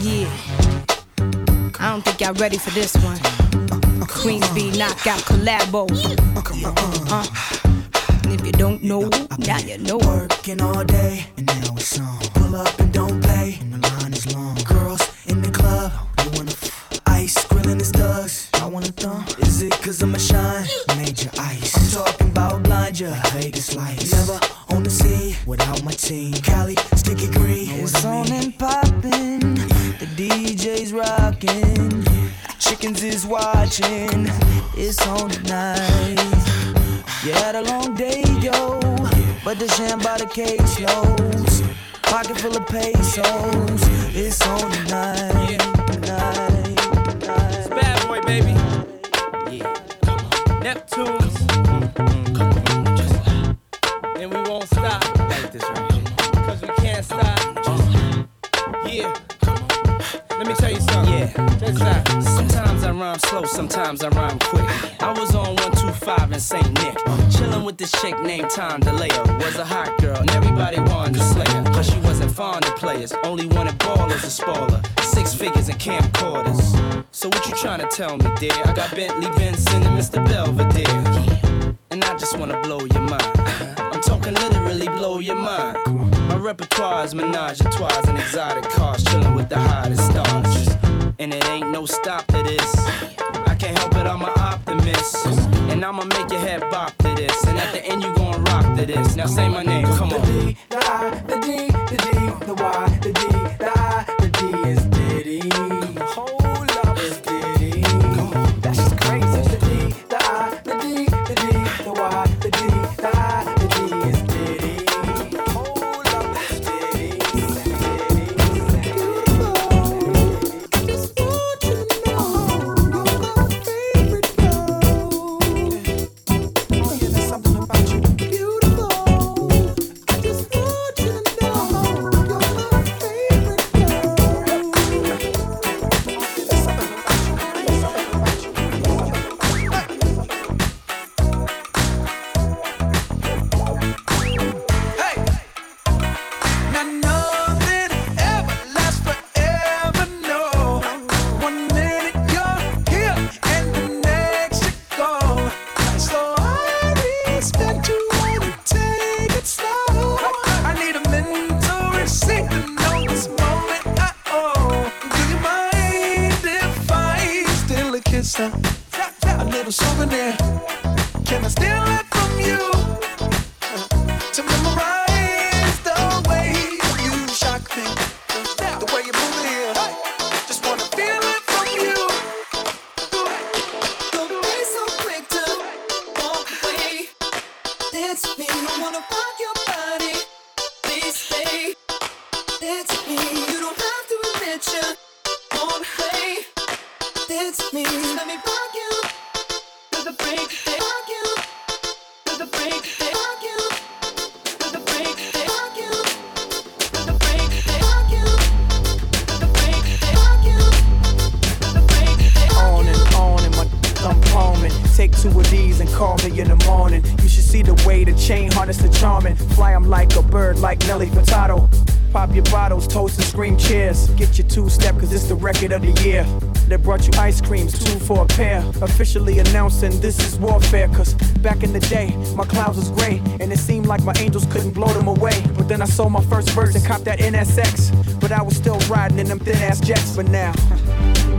Yeah. I don't think y'all ready for this one. Queensby knockout collabo. Uh. And if you don't know, now you know. Working all day, and now it's on. Pull up and don't pay, and the line is long. Girls in the club, you wanna f- ice, grilling his thugs. I wanna thumb. Is it cause I'm a shine? Major ice. I'm talking about blind ya, Vegas lights. Never on the scene without my team. Cali, Chickens watching. It's on tonight. You had a long day, yo. But the sham by the case lows. Pocket full of pesos. It's on tonight. Night, It's bad boy, baby. Yeah. Come on. Neptunes. Come on. Just, and we won't stop. Like this right here. Cause we can't stop. Yeah. Let me tell you something. Yeah. Check this out. Sometimes I rhyme slow, sometimes I rhyme quick. I was on 125 in St. Nick. Chillin' with this chick named Tom DeLeo. Was a hot girl, and everybody wanted to slay her. But she wasn't fond of players, only wanted ballers to spoil her. Six figures and camcorders. So what you trying to tell me, dear? I got Bentley Benson and Mr. Belvedere. And I just wanna blow your mind. I'm talking literally blow your mind. My repertoire is menage a trois and exotic cars, chilling with the hottest stars. And it ain't no stop to this. I can't help it, I'm an optimist. And I'ma make your head bop to this. And at the end, you gon' rock to this. Now say my name, come on. The I, the D, the D, the Y, Officially announcing this is warfare, cause back in the day, my clouds was gray, and it seemed like my angels couldn't blow them away. But then I sold my first verse and copped that NSX. But I was still riding in them thin ass jets, but now.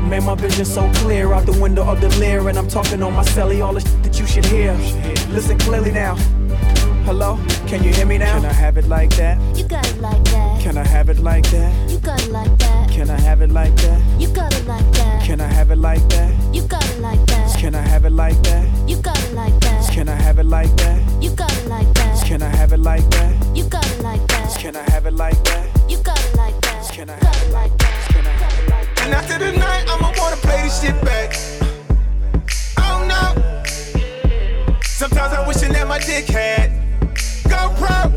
Man, my vision so clear out the window of the Lear, and I'm talking on my celly, all the shit that you should hear. Listen clearly now. Hello, can you hear me now? Can I have it like that? You got it like that. Can I have it like that? You got it like that. Can I have it like that? You got it like that. Can I have it like that? You got it like that. Can I have it like that? You got it like that. Can I have it like that? You got it like that. Can I have it like that? You got it like that. Can I have it like that? You got it like that. Can I have it like that? Can I have it like that? And after the night, I'ma wanna play this shit back. Oh no. Sometimes I'm wishing that my dick had GoPro.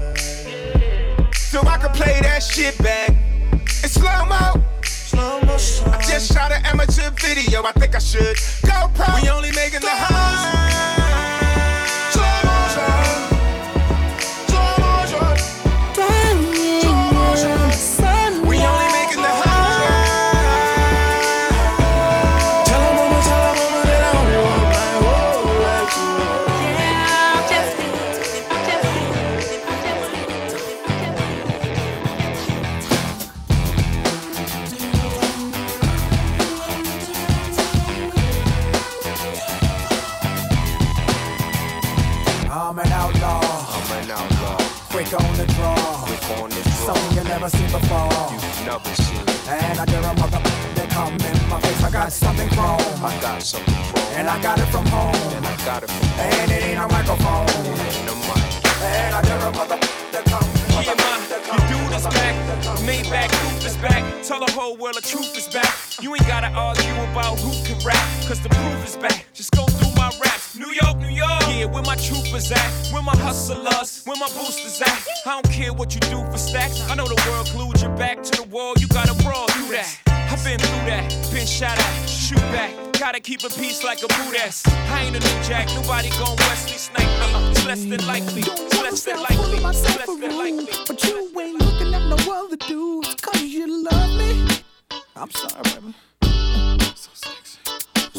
So I could play that shit back. In slow mo. I just shot an amateur video. I think I should GoPro. We only making the highs. Never seen before. You've never seen. And I dare a mother they come in my face. I got something chrome. I got something from. And I got it from home. And I got it from. And it ain't a microphone. And the mic. And I dare a mother they come Yeah, ma, your dude is back. Maybach roof is back. Tell the whole world the truth is back. You ain't gotta argue about who can rap, cause the proof is back. Just go through my raps. New York, New York. Yeah, where my troopers at? Where my hustlers? Where my boosters at? I don't care what you do for stacks. I know the world glued your back to the wall. You gotta brawl through that. I've been through that, been shot at, shoot back. Gotta keep a peace like a boot ass. I ain't a new jack, nobody gon' Wesley snipe me. Uh, it's less than likely, it's less than likely, it's less than likely. But you ain't looking at no other dudes cause you love me. I'm sorry, baby.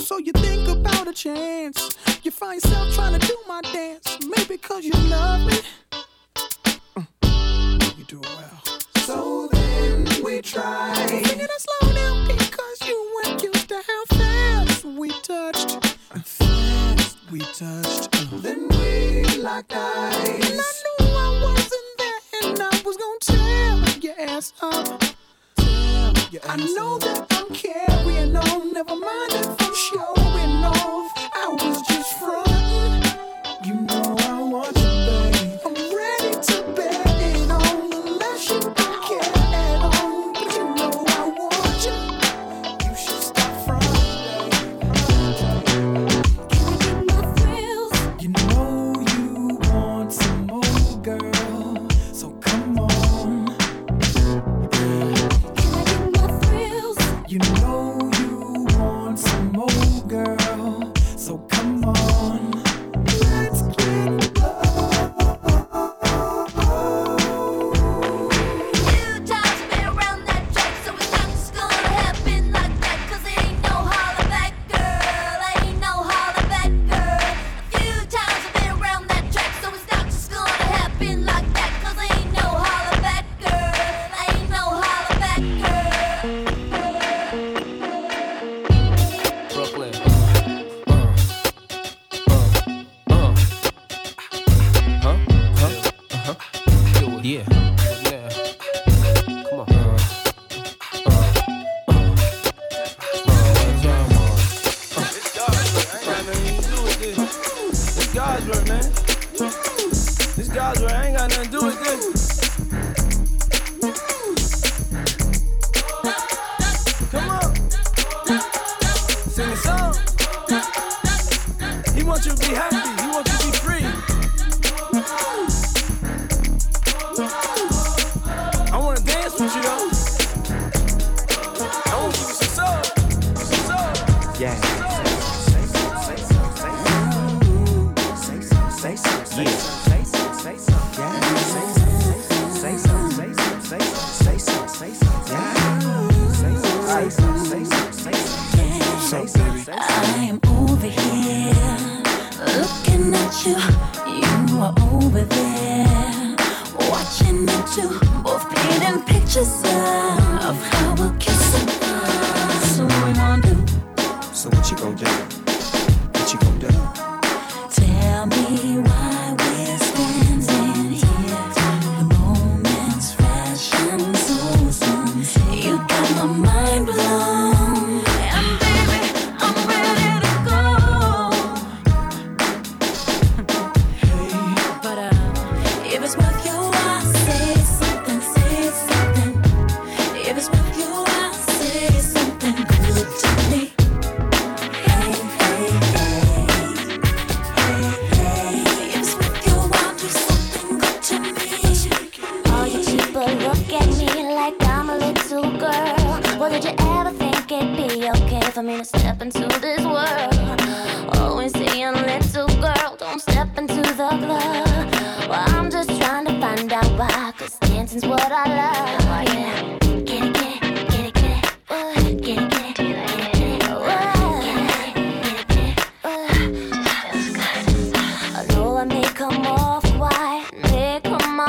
So you think about a chance. You find yourself trying to do my dance. Maybe cause you love me. Mm. You do it well. So then we try. Sing it slow down because you weren't used to how fast we touched. Fast we touched. Then we locked eyes. And I knew I wasn't there and I was gonna tear your ass up. I know that I'm carrying on. Never mind if I'm showing off. I was just frontin'.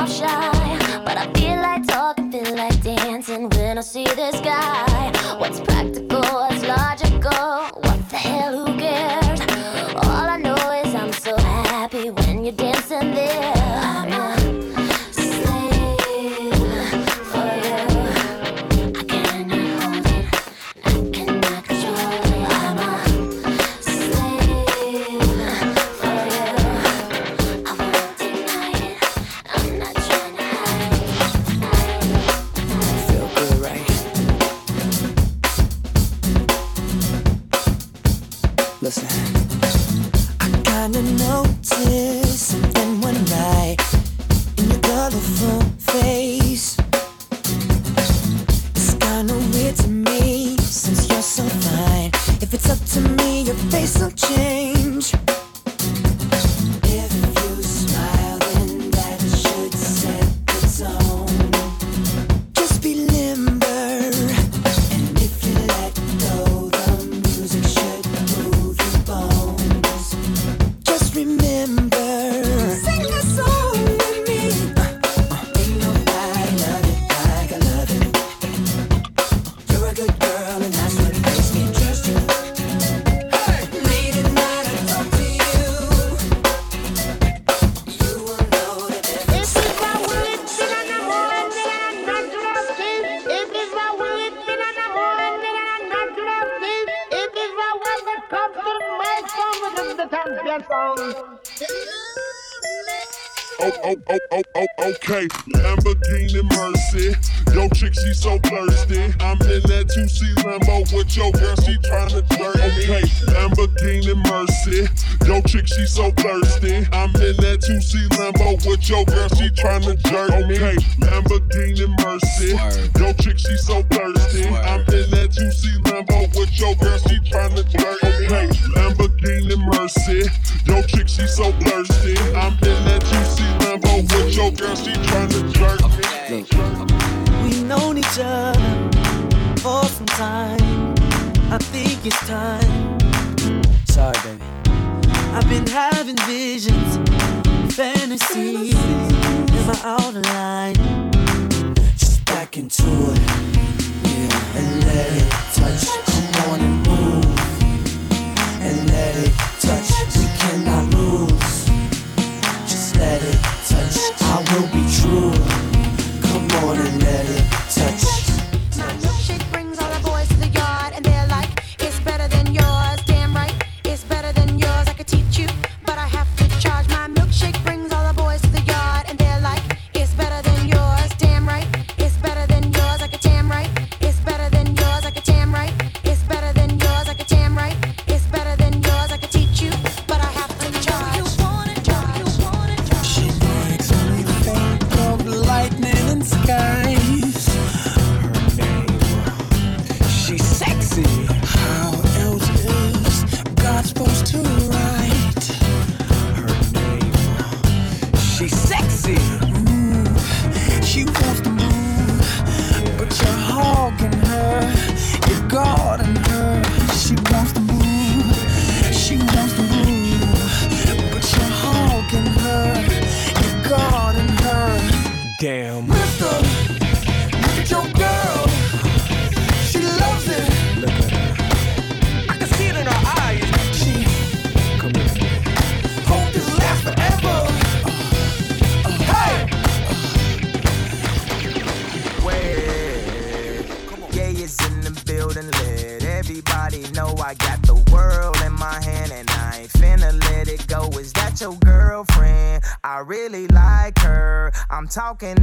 I'm shy, but I feel like talking, feel like dancing. When I see this talking.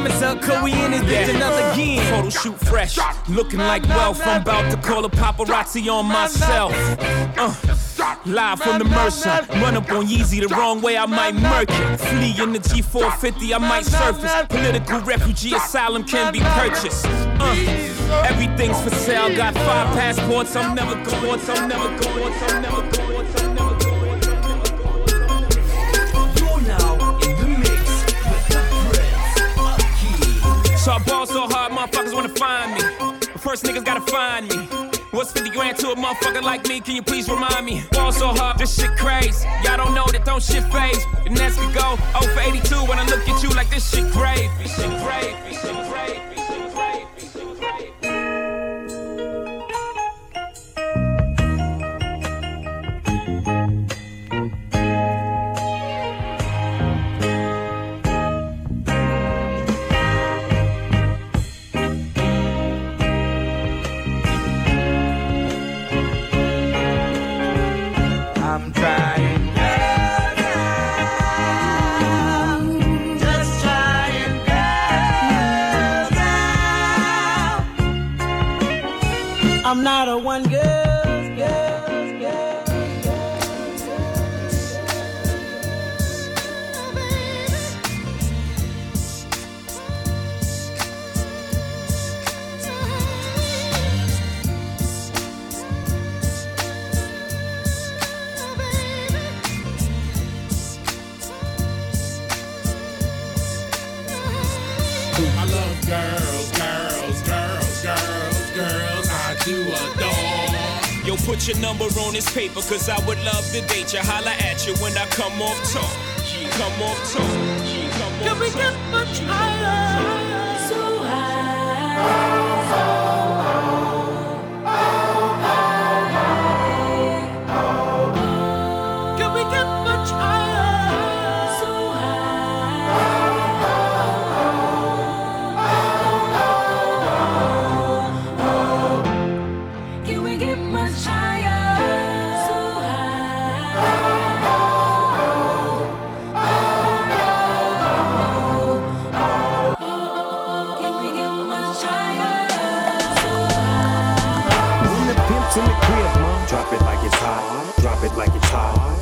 up, cause we in this bitch another again. Photo shoot fresh, looking like wealth. I'm about to call a paparazzi on myself. Uh, live from the Mercer. Run up on Yeezy the wrong way, I might murk it. Flee in the G450, I might surface. Political refugee asylum can be purchased. Uh, everything's for sale. Got five passports. I'm never going. I'm never going. I'm never going. So I ball so hard, motherfuckers wanna find me. First niggas gotta find me. What's 50 grand to a motherfucker like me? Can you please remind me? Ball so hard, this shit crazy. Y'all don't know that don't shit faze. And as we go, 0 for 82 when I look at you like this shit gravy. Shit gravy, shit gravy, I'm not a one girl, put your number on this paper, cause I would love to date you. Holla at you when I come off tour. Come off tour. Come off Can we get much higher? So high.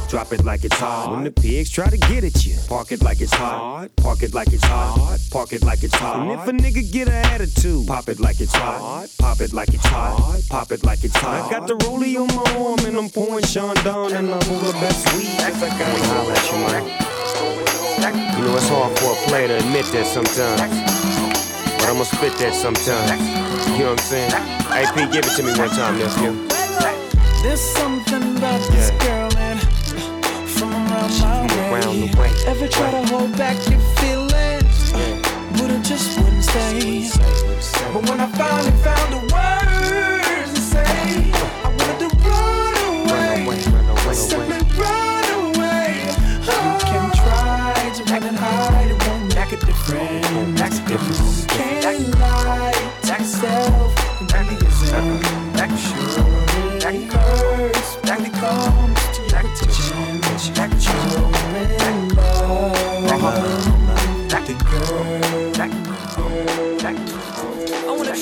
Drop it like it's hot. When the pigs try to get at you, park it like it's hot. Park it like it's hot. Park it like it's hot. And if a nigga get an attitude, pop it like it's hot. Pop it like it's hot. Pop it like it's hot. I got the rollie on my arm and I'm pouring Sean down and I'm all the best weed. Cause I gotta holler at you, man. You know it's hard for a player to admit that sometimes. But I'ma spit that sometimes. You know what I'm saying? AP, give it to me one time, nephew. There's something about this girl from around my way. Around the way. Ever try to hold back your feelings, but it just wouldn't stay. But when I finally found the words to say, I wanted to run away. Simply run away. You can oh. try to run and hide, it won't make a difference. You can't lie to yourself and be yourself. Sure, it hurts when it comes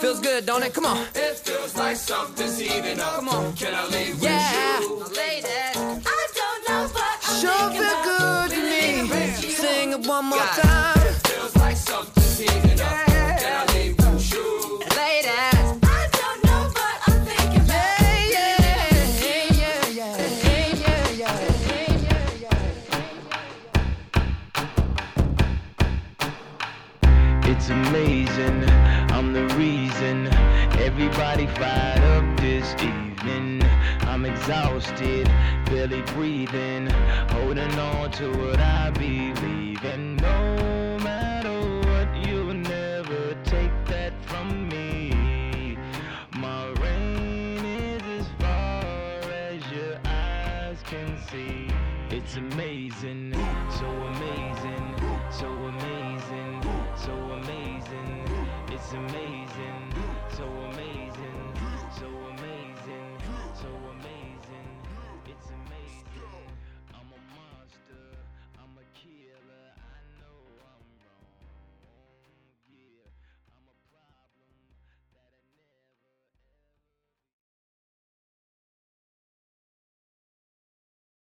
Feels good, don't it? Come on. It feels like something's heating up. Come on. Can I leave yeah. with you? Ladies, I don't know, but I'm sure feel good to me. Sing it one more time. It feels like something's heating exhausted, barely breathing, holding on to what I believe in. No matter what, you'll never take that from me. My reign is as far as your eyes can see. It's amazing,